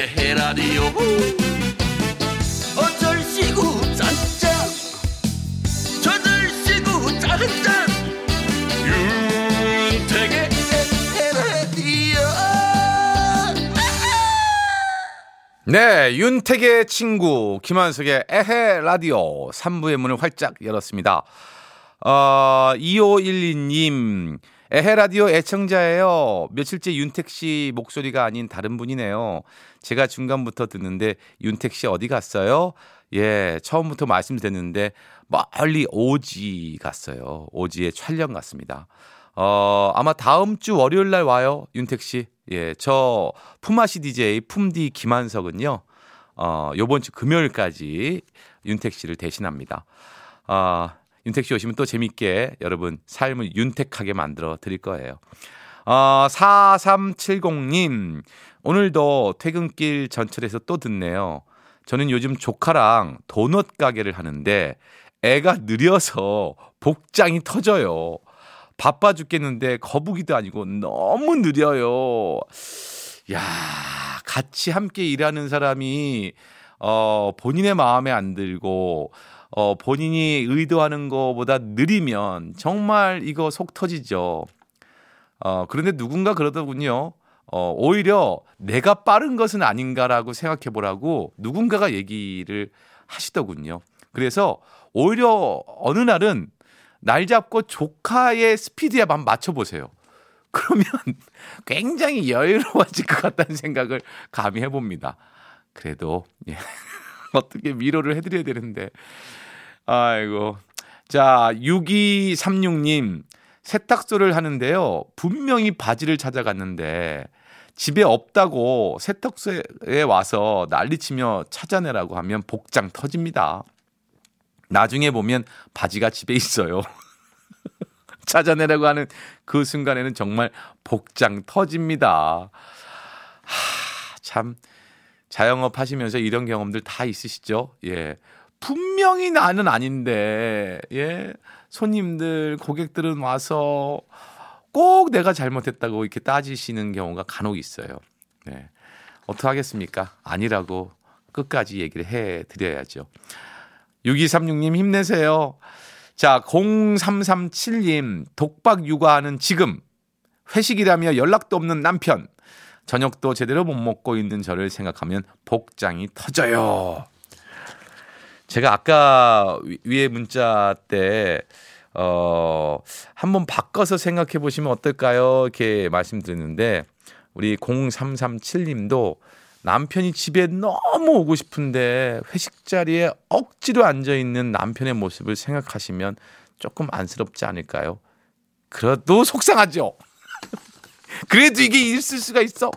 윤택의 에헤라디오. 어쩔 시구 짠짠. 저들 시구 짜른짠. 윤택의 네, 윤택의 친구 김한석의 에헤 라디오 3부의 문을 활짝 열었습니다. 어, 2512님 에헤 라디오 애청자예요. 며칠째 윤택 씨 목소리가 아닌 다른 분이네요. 제가 중간부터 듣는데 윤택 씨 어디 갔어요? 예, 처음부터 말씀드렸는데 멀리 오지 갔어요. 오지에 촬영 갔습니다. 어, 아마 다음 주 월요일 날 와요. 윤택 씨. 예, 저 품앗이 DJ 품디 김한석은요. 어, 요번 주 금요일까지 윤택 씨를 대신합니다. 아, 윤택 씨 오시면 또 재밌게 여러분 삶을 윤택하게 만들어 드릴 거예요. 어, 4370님, 오늘도 퇴근길 전철에서 또 듣네요. 저는 요즘 조카랑 도넛 가게를 하는데 애가 느려서 복장이 터져요. 바빠 죽겠는데 거북이도 아니고 너무 느려요. 야, 같이 함께 일하는 사람이 어, 본인의 마음에 안 들고 어, 본인이 의도하는 것보다 느리면 정말 이거 속 터지죠. 어, 그런데 누군가 그러더군요. 어, 오히려 내가 빠른 것은 아닌가라고 생각해 보라고 누군가가 얘기를 하시더군요. 그래서 오히려 어느 날은 날 잡고 조카의 스피드에 한번 맞춰보세요. 그러면 굉장히 여유로워질 것 같다는 생각을 감히 해봅니다. 그래도, 예. 어떻게 위로를 해드려야 되는데. 아이고. 자, 6236님. 세탁소를 하는데요. 분명히 바지를 찾아갔는데 집에 없다고 세탁소에 와서 난리치며 찾아내라고 하면 복장 터집니다. 나중에 보면 바지가 집에 있어요. 찾아내라고 하는 그 순간에는 정말 복장 터집니다. 하, 참 자영업 하시면서 이런 경험들 다 있으시죠? 예. 분명히 나는 아닌데, 예. 손님들, 고객들은 와서 꼭 내가 잘못했다고 이렇게 따지시는 경우가 간혹 있어요. 네. 어떡하겠습니까? 아니라고 끝까지 얘기를 해 드려야죠. 6236님 힘내세요. 자, 0337님 독박 육아하는 지금 회식이라며 연락도 없는 남편 저녁도 제대로 못 먹고 있는 저를 생각하면 복장이 터져요. 제가 아까 위- 위에 문자 때 어, 한번 바꿔서 생각해 보시면 어떨까요? 이렇게 말씀드렸는데 우리 0337님도 남편이 집에 너무 오고 싶은데 회식 자리에 억지로 앉아 있는 남편의 모습을 생각하시면 조금 안쓰럽지 않을까요? 그래도 속상하죠. 그래도 이게 있을 수가 있어.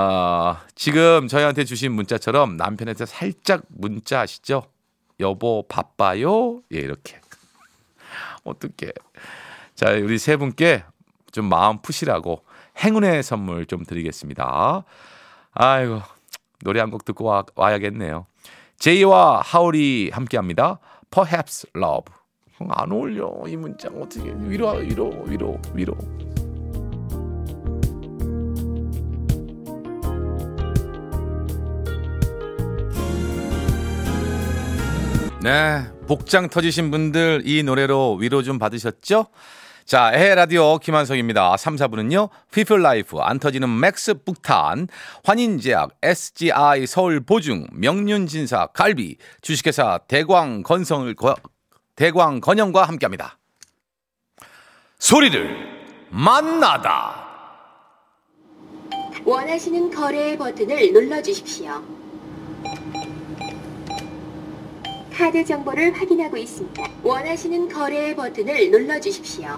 아, 지금 저희한테 주신 문자처럼 남편한테 살짝 문자 아시죠? 여보 바빠요? 예, 이렇게. 어떻게? 자, 우리 세 분께 좀 마음 푸시라고 행운의 선물 좀 드리겠습니다. 아이고, 노래 한 곡 듣고 와, 와야겠네요. 제이와 하울이 함께 합니다. Perhaps Love. 안 어울려. 이 문장 어떻게 위로 위로 위로 위로. 네, 복장 터지신 분들 이 노래로 위로 좀 받으셨죠? 자, 에헤라디오 김한석입니다. 3, 4부는요. 피플 라이프, 안 터지는 맥스 부탄, 환인제약, SGI 서울 보증, 명륜진사 갈비, 주식회사 대광 건성을 거- 대광 건영과 함께합니다. 소리를 만나다. 원하시는 거래 버튼을 눌러 주십시오. 카드 정보를 확인하고 있습니다. 원하시는 거래 버튼을 눌러주십시오.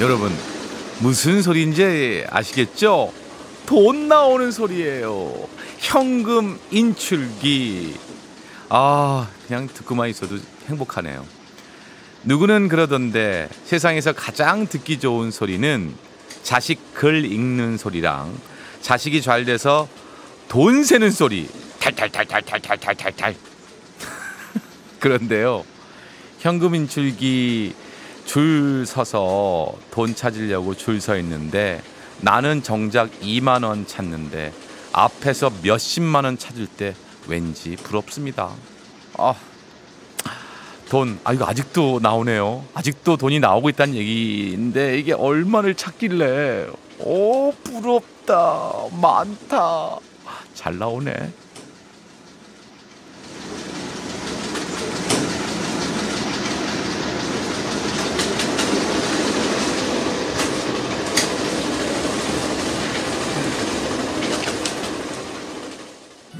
여러분 무슨 소리인지 아시겠죠? 돈 나오는 소리예요. 현금 인출기. 아, 그냥 듣고만 있어도 행복하네요. 누구는 그러던데 세상에서 가장 듣기 좋은 소리는 자식 글 읽는 소리랑 자식이 잘 돼서 돈 세는 소리. 탈탈탈탈탈탈탈탈탈. 그런데요. 현금 인출기 줄 서서 돈 찾으려고 줄 서 있는데 나는 정작 2만 원 찾는데 앞에서 몇십만 원 찾을 때 왠지 부럽습니다. 아, 돈, 아, 이거 아직도 나오네요. 아직도 돈이 나오고 있다는 얘기인데 이게 얼마를 찾길래, 오, 부럽다, 많다. 잘 나오네.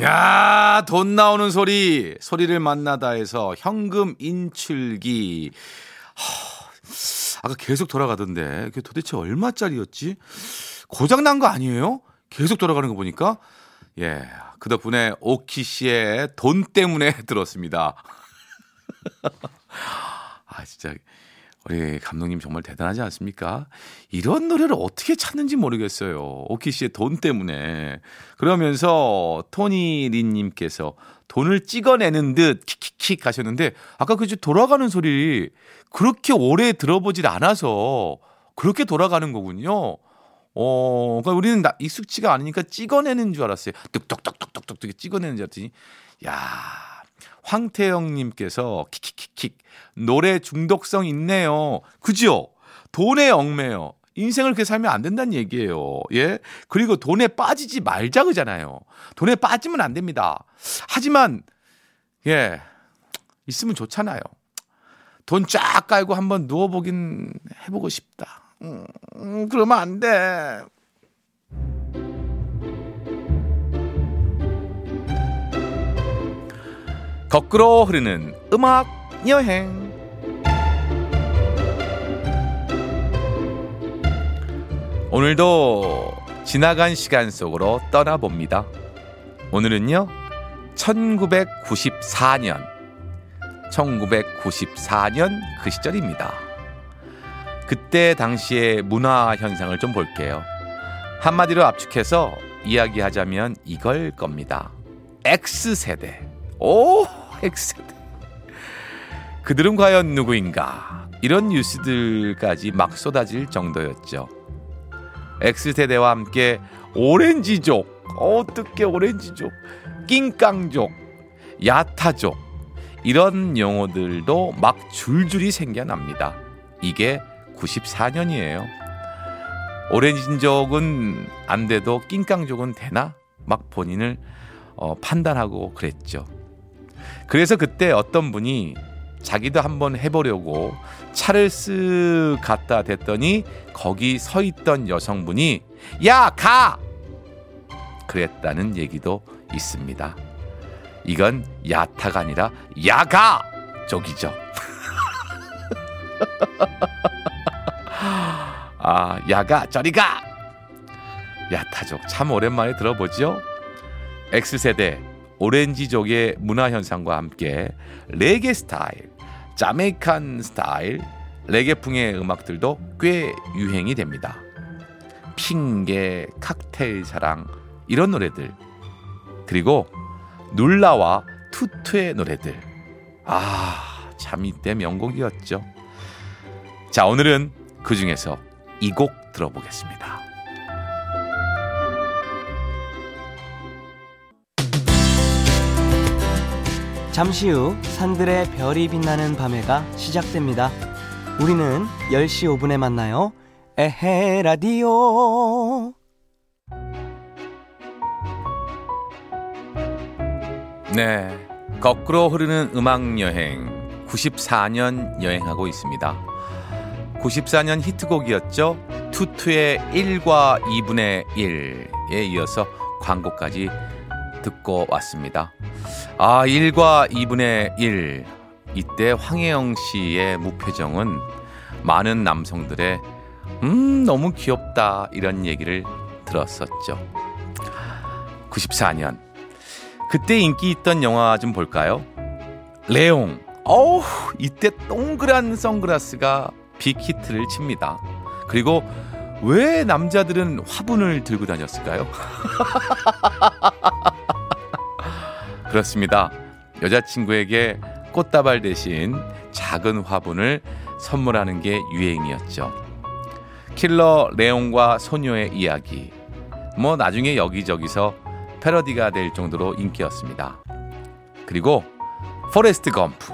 야, 돈 나오는 소리, 소리를 만나다 해서 현금 인출기. 하, 아까 계속 돌아가던데, 그게 도대체 얼마짜리였지? 고장 난 거 아니에요? 계속 돌아가는 거 보니까. 예, 그 덕분에 오키 씨의 돈 때문에 들었습니다. 아, 진짜. 우리 감독님 정말 대단하지 않습니까? 이런 노래를 어떻게 찾는지 모르겠어요. 오키 씨의 돈 때문에. 그러면서 토니 린님께서 돈을 찍어내는 듯 킥킥킥 하셨는데 아까 그 돌아가는 소리 그렇게 오래 들어보질 않아서 그렇게 돌아가는 거군요. 어, 그러니까 우리는 나, 익숙치가 않으니까 찍어내는 줄 알았어요. 뚝뚝뚝뚝뚝뚝 찍어내는 줄 알았더니, 야 황태영님께서 킥킥킥킥 노래 중독성 있네요. 그죠? 돈에 얽매요. 인생을 그렇게 살면 안 된다는 얘기예요. 예? 그리고 돈에 빠지지 말자 그잖아요. 돈에 빠지면 안 됩니다. 하지만 예. 있으면 좋잖아요. 돈 쫙 깔고 한번 누워 보긴 해 보고 싶다. 음, 음 그러면 안 돼. 거꾸로 흐르는 음악 여행. 오늘도 지나간 시간 속으로 떠나봅니다. 오늘은요, 1994년, 1994년 그 시절입니다. 그때 당시의 문화 현상을 좀 볼게요. 한마디로 압축해서 이야기하자면 이걸 겁니다. X세대. 오, X세대. 그들은 과연 누구인가? 이런 뉴스들까지 막 쏟아질 정도였죠. X세대와 함께 오렌지족, 어떻게 오렌지족, 낑깡족, 야타족, 이런 용어들도 막 줄줄이 생겨납니다. 이게 94년이에요. 오렌지족은 안 돼도 낑깡족은 되나? 막 본인을 어, 판단하고 그랬죠. 그래서 그때 어떤 분이 자기도 한번 해보려고 차를 쓱 갖다 댔더니 거기 서 있던 여성분이 야, 가! 그랬다는 얘기도 있습니다. 이건 야타가 아니라 야가! 쪽이죠. 아, 야가, 저리가! 야타족 참 오랜만에 들어보죠? X세대 오렌지족의 문화 현상과 함께 레게 스타일, 자메이칸 스타일, 레게풍의 음악들도 꽤 유행이 됩니다. 핑계, 칵테일 사랑 이런 노래들 그리고 눌라와 투투의 노래들 아, 참 이때 명곡이었죠. 자, 오늘은 그 중에서 이 곡 들어보겠습니다. 잠시 후 산들의 별이 빛나는 밤해가 시작됩니다. 우리는 10시 5분에 만나요. 에헤 라디오. 네. 거꾸로 흐르는 음악 여행 94년 여행하고 있습니다. 94년 히트곡이었죠. 투투의 1과 2분의 1에 이어서 광고까지 듣고 왔습니다. 아, 1과 2분의 1. 이때 황혜영 씨의 무표정은 많은 남성들의 음, 너무 귀엽다 이런 얘기를 들었었죠. 94년. 그때 인기 있던 영화 좀 볼까요? 레옹. 어우, 이때 동그란 선글라스가 빅히트를 칩니다. 그리고 왜 남자들은 화분을 들고 다녔을까요? 그렇습니다. 여자친구에게 꽃다발 대신 작은 화분을 선물하는 게 유행이었죠. 킬러 레옹과 소녀의 이야기. 뭐 나중에 여기저기서 패러디가 될 정도로 인기였습니다. 그리고 포레스트 검프,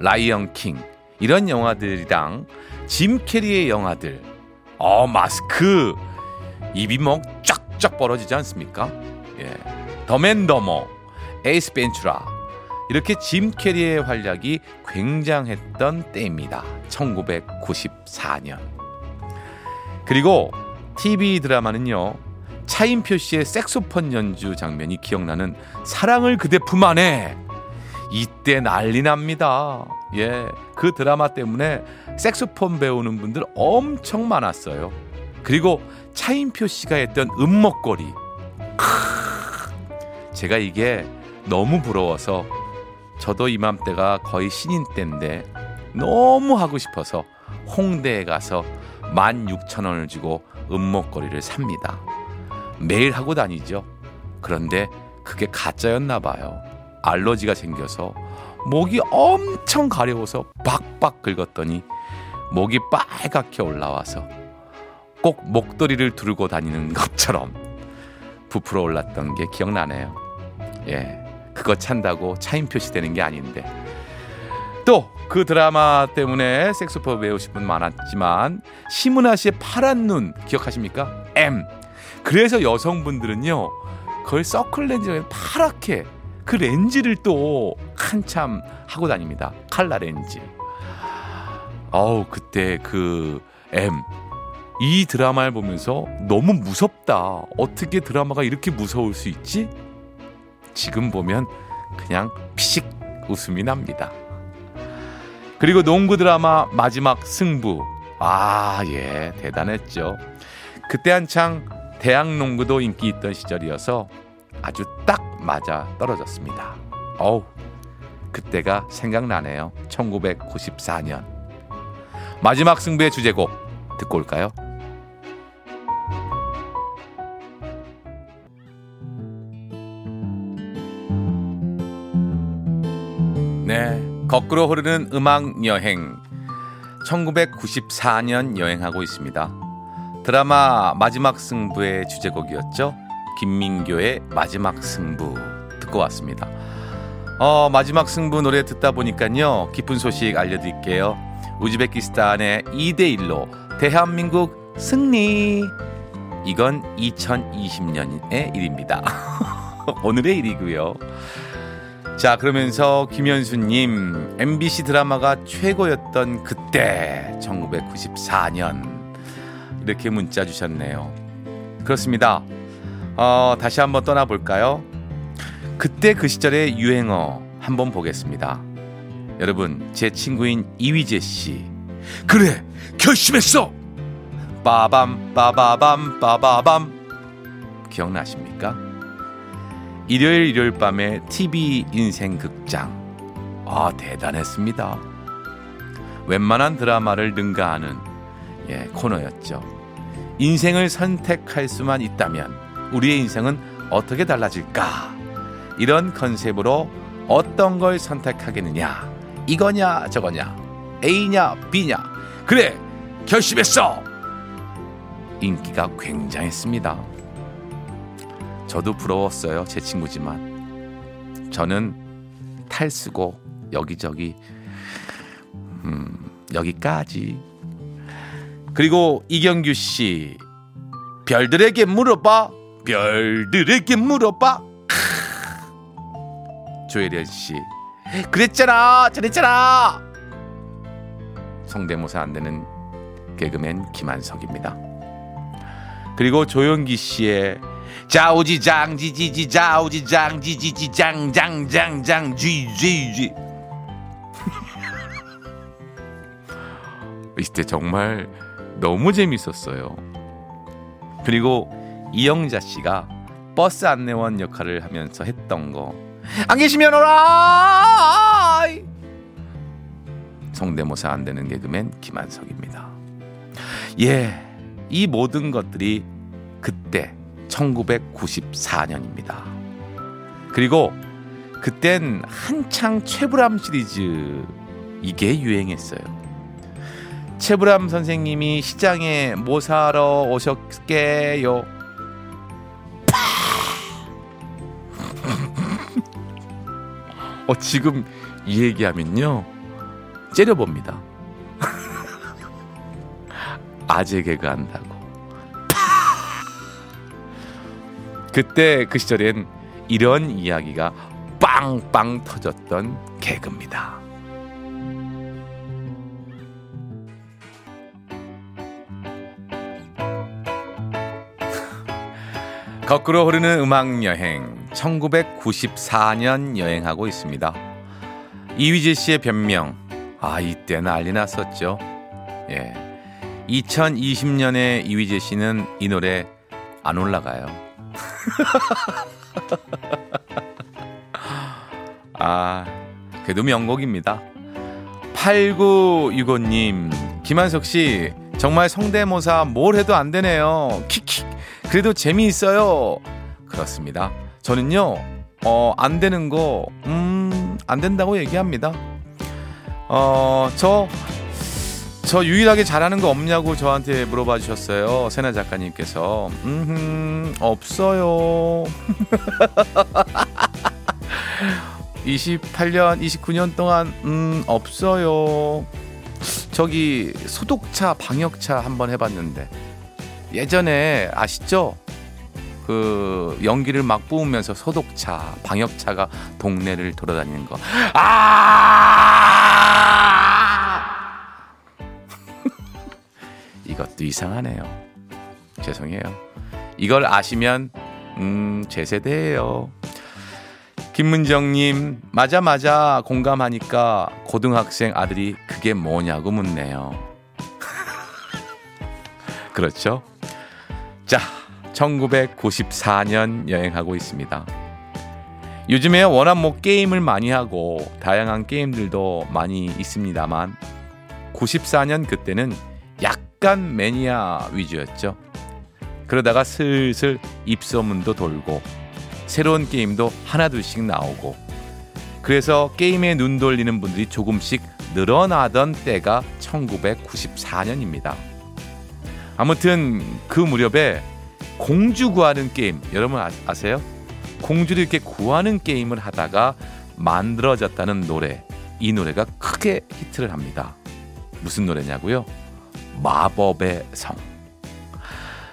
라이언 킹 이런 영화들이랑 짐 캐리의 영화들. 어 마스크 입이 뭐 쫙쫙 벌어지지 않습니까? 예. 덤 앤 더머, 에이스 벤츄라 이렇게 짐 캐리의 활약이 굉장했던 때입니다. 1994년. 그리고 TV 드라마는요. 차인표 씨의 색소폰 연주 장면이 기억나는 사랑을 그대 품 안에 이때 난리 납니다. 예. 그 드라마 때문에 색소폰 배우는 분들 엄청 많았어요. 그리고 차인표 씨가 했던 음목걸이. 크, 제가 이게 너무 부러워서 저도 이맘때가 거의 신인 때인데 너무 하고 싶어서 홍대에 가서 16,000원을 주고 음목걸이를 삽니다. 매일 하고 다니죠. 그런데 그게 가짜였나 봐요. 알러지가 생겨서 목이 엄청 가려워서 박박 긁었더니 목이 빨갛게 올라와서 꼭 목도리를 두르고 다니는 것처럼 부풀어 올랐던 게 기억나네요. 예. 그거 찬다고 차인표 시 되는 게 아닌데. 또 그 드라마 때문에 색소폰 배우신 분 많았지만 심은하 씨의 파란 눈 기억하십니까? M. 그래서 여성분들은요. 거의 서클 렌즈가 파랗게 그 렌즈를 또 한참 하고 다닙니다. 칼라 렌즈. 어우 그때 그 M 이 드라마를 보면서 너무 무섭다. 어떻게 드라마가 이렇게 무서울 수 있지? 지금 보면 그냥 피식 웃음이 납니다. 그리고 농구 드라마 마지막 승부. 아, 예, 대단했죠. 그때 한창 대학 농구도 인기 있던 시절이어서 아주 딱 맞아 떨어졌습니다. 어우, 그때가 생각나네요. 1994년. 마지막 승부의 주제곡 듣고 올까요? 거꾸로 흐르는 음악 여행. 1994년 여행하고 있습니다. 드라마 마지막 승부의 주제곡이었죠. 김민교의 마지막 승부 듣고 왔습니다. 어, 마지막 승부 노래 듣다 보니까요. 기쁜 소식 알려드릴게요. 우즈베키스탄의 2대1로 대한민국 승리. 이건 2020년의 일입니다. 오늘의 일이고요. 자, 그러면서 김현수님, MBC 드라마가 최고였던 그때, 1994년. 이렇게 문자 주셨네요. 그렇습니다. 어, 다시 한번 떠나볼까요? 그때 그 시절의 유행어 한번 보겠습니다. 여러분, 제 친구인 이휘재 씨. 그래, 결심했어! 빠밤, 빠바밤, 빠바밤. 기억나십니까? 일요일 일요일 밤에 TV 인생 극장. 아, 대단했습니다. 웬만한 드라마를 능가하는 예, 코너였죠. 인생을 선택할 수만 있다면 우리의 인생은 어떻게 달라질까? 이런 컨셉으로 어떤 걸 선택하겠느냐? 이거냐, 저거냐? A냐, B냐? 그래, 결심했어! 인기가 굉장했습니다. 저도 부러웠어요. 제 친구지만. 저는 탈쓰고 여기저기, 음, 여기까지. 그리고 이경규 씨. 별들에게 물어봐. 별들에게 물어봐. 조혜련 씨. 그랬잖아. 잘했잖아. 성대모사 안 되는 개그맨 김한석입니다. 그리고 조영기 씨의 자우지장 지지지 자우지장 지지지 장장장장 쥐쥐쥐 이때 정말 너무 재밌었어요. 그리고 이영자 씨가 버스 안내원 역할을 하면서 했던 거. 안 계시면 오라! 성대모사 안 되는 개그맨 김한석입니다. 예, 이 모든 것들이 그때 1994년입니다. 그리고 그땐 한창 최불암 시리즈 이게 유행했어요. 최불암 선생님이 시장에 뭐 사러 오셨게요? 어, 지금 이 얘기하면요. 째려봅니다. 아재 개그 한다고. 그때 그 시절엔 이런 이야기가 빵빵 터졌던 개그입니다. 거꾸로 흐르는 음악 여행 1994년 여행하고 있습니다. 이휘재 씨의 변명 아 이때 난리 났었죠. 예. 2020년에 이휘재 씨는 이 노래 안 올라가요. 아, 그래도 명곡입니다. 8965님, 김한석 씨, 정말 성대모사 뭘 해도 안 되네요. 킥킥. 그래도 재미있어요. 그렇습니다. 저는요, 어, 안 되는 거, 음, 안 된다고 얘기합니다. 어, 저, 저 유일하게 잘하는 거 없냐고 저한테 물어봐 주셨어요. 세나 작가님께서. 음, 없어요. 28년, 29년 동안 음, 없어요. 저기 소독차, 방역차 한번 해봤는데 예전에 아시죠? 그 연기를 막 뿜으면서 소독차, 방역차가 동네를 돌아다니는 거. 아! 이것도 이상하네요. 죄송해요. 이걸 아시면 음, 제 세대예요. 김문정님, 맞아, 맞아. 공감하니까 고등학생 아들이 그게 뭐냐고 묻네요. 그렇죠? 자, 1994년 여행하고 있습니다. 요즘에 워낙 뭐 게임을 많이 하고 다양한 게임들도 많이 있습니다만 94년 그때는 약간 매니아 위주였죠. 그러다가 슬슬 입소문도 돌고 새로운 게임도 하나둘씩 나오고 그래서 게임에 눈 돌리는 분들이 조금씩 늘어나던 때가 1994년입니다. 아무튼 그 무렵에 공주 구하는 게임 여러분 아, 아세요? 공주를 이렇게 구하는 게임을 하다가 만들어졌다는 노래 이 노래가 크게 히트를 합니다. 무슨 노래냐고요? 마법의 성.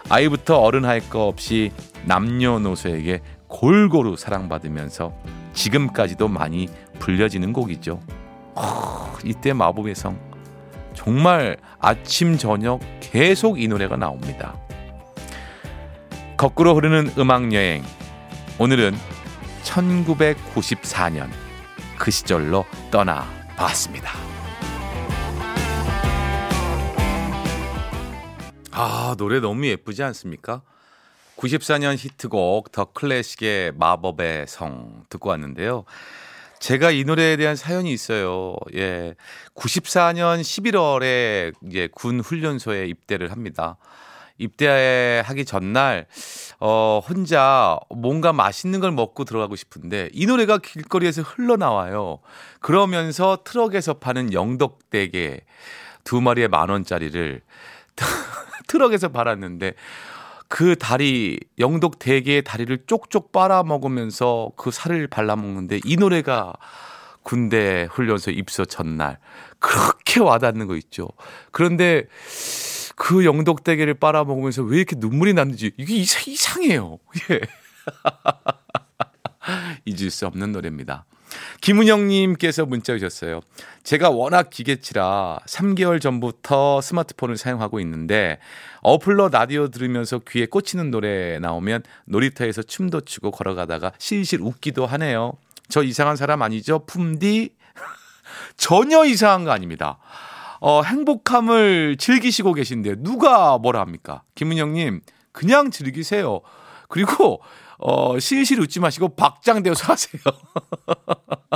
아이부터 어른 할거 없이 남녀노소에게 골고루 사랑받으면서 지금까지도 많이 불려지는 곡이죠. 허, 이때 마법의 성 정말 아침 저녁 계속 이 노래가 나옵니다. 거꾸로 흐르는 음악 여행 오늘은 1994년 그 시절로 떠나 봤습니다. 아 노래 너무 예쁘지 않습니까? 94년 히트곡 더 클래식의 마법의 성 듣고 왔는데요. 제가 이 노래에 대한 사연이 있어요. 예. 94년 11월에 이제 군 훈련소에 입대를 합니다. 입대하기 전날 어 혼자 뭔가 맛있는 걸 먹고 들어가고 싶은데 이 노래가 길거리에서 흘러나와요. 그러면서 트럭에서 파는 영덕대게 두 마리에 만 원짜리를 트럭에서 팔았는데 그 다리 영덕 대게의 다리를 쪽쪽 빨아 먹으면서 그 살을 발라 먹는데 이 노래가 군대 훈련소 입소 전날 그렇게 와닿는 거 있죠. 그런데 그 영덕 대게를 빨아 먹으면서 왜 이렇게 눈물이 났는지 이게 이상, 이상해요. 예. 잊을 수 없는 노래입니다. 김은영님께서 문자 주셨어요. 제가 워낙 기계치라 3개월 전부터 스마트폰을 사용하고 있는데 어플로 라디오 들으면서 귀에 꽂히는 노래 나오면 놀이터에서 춤도 추고 걸어가다가 실실 웃기도 하네요. 저 이상한 사람 아니죠? 품디? 전혀 이상한 거 아닙니다. 어, 행복함을 즐기시고 계신데 누가 뭐라 합니까? 김은영님, 그냥 즐기세요. 그리고 어, 실실 웃지 마시고 박장대어서 하세요.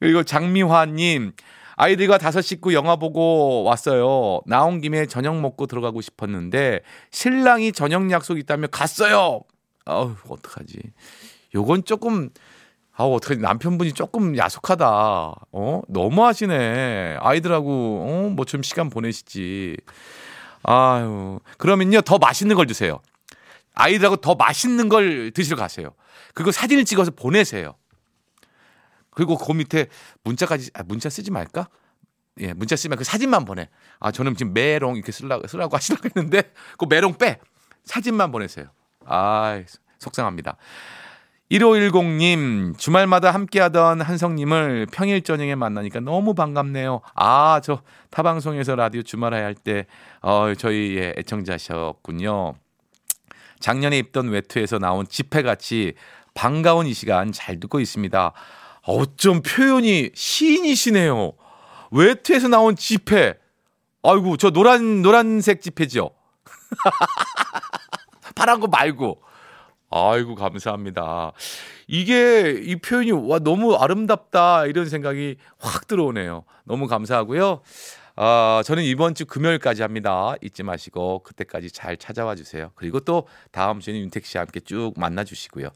그리고 장미화님, 아이들과 다섯 식구 영화 보고 왔어요. 나온 김에 저녁 먹고 들어가고 싶었는데 신랑이 저녁 약속 있다며 갔어요. 아우 어떡하지? 요건 조금 아, 어떻게 남편분이 조금 야속하다. 어? 너무 하시네. 아이들하고, 어? 뭐 좀 시간 보내시지. 아유. 그러면요, 더 맛있는 걸 드세요. 아이들하고 더 맛있는 걸 드시러 가세요. 그리고 사진을 찍어서 보내세요. 그리고 그 밑에 문자까지, 아, 문자 쓰지 말까? 예, 문자 쓰면 그 사진만 보내. 아, 저는 지금 메롱 이렇게 쓰려고, 쓰라고 하시려고 했는데, 그 메롱 빼. 사진만 보내세요. 아 속상합니다. 1510님, 주말마다 함께하던 한성님을 평일 저녁에 만나니까 너무 반갑네요. 아, 저 타방송에서 라디오 주말에 할 때, 어, 저희의 애청자셨군요. 작년에 입던 외투에서 나온 집회같이 반가운 이 시간 잘 듣고 있습니다. 어쩜 표현이 시인이시네요. 외투에서 나온 집회. 아이고, 저 노란, 노란색 집회죠? 파란 거 말고. 아이고, 감사합니다. 이게, 이 표현이, 와, 너무 아름답다. 이런 생각이 확 들어오네요. 너무 감사하고요. 아, 저는 이번 주 금요일까지 합니다. 잊지 마시고, 그때까지 잘 찾아와 주세요. 그리고 또 다음 주에는 윤택 씨와 함께 쭉 만나 주시고요.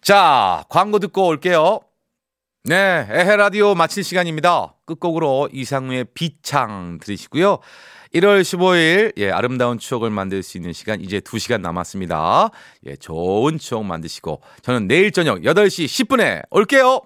자, 광고 듣고 올게요. 네, 에헤 라디오 마칠 시간입니다. 끝곡으로 이상우의 비창 들으시고요. 1월 15일 예, 아름다운 추억을 만들 수 있는 시간 이제 2시간 남았습니다. 예, 좋은 추억 만드시고 저는 내일 저녁 8시 10분에 올게요.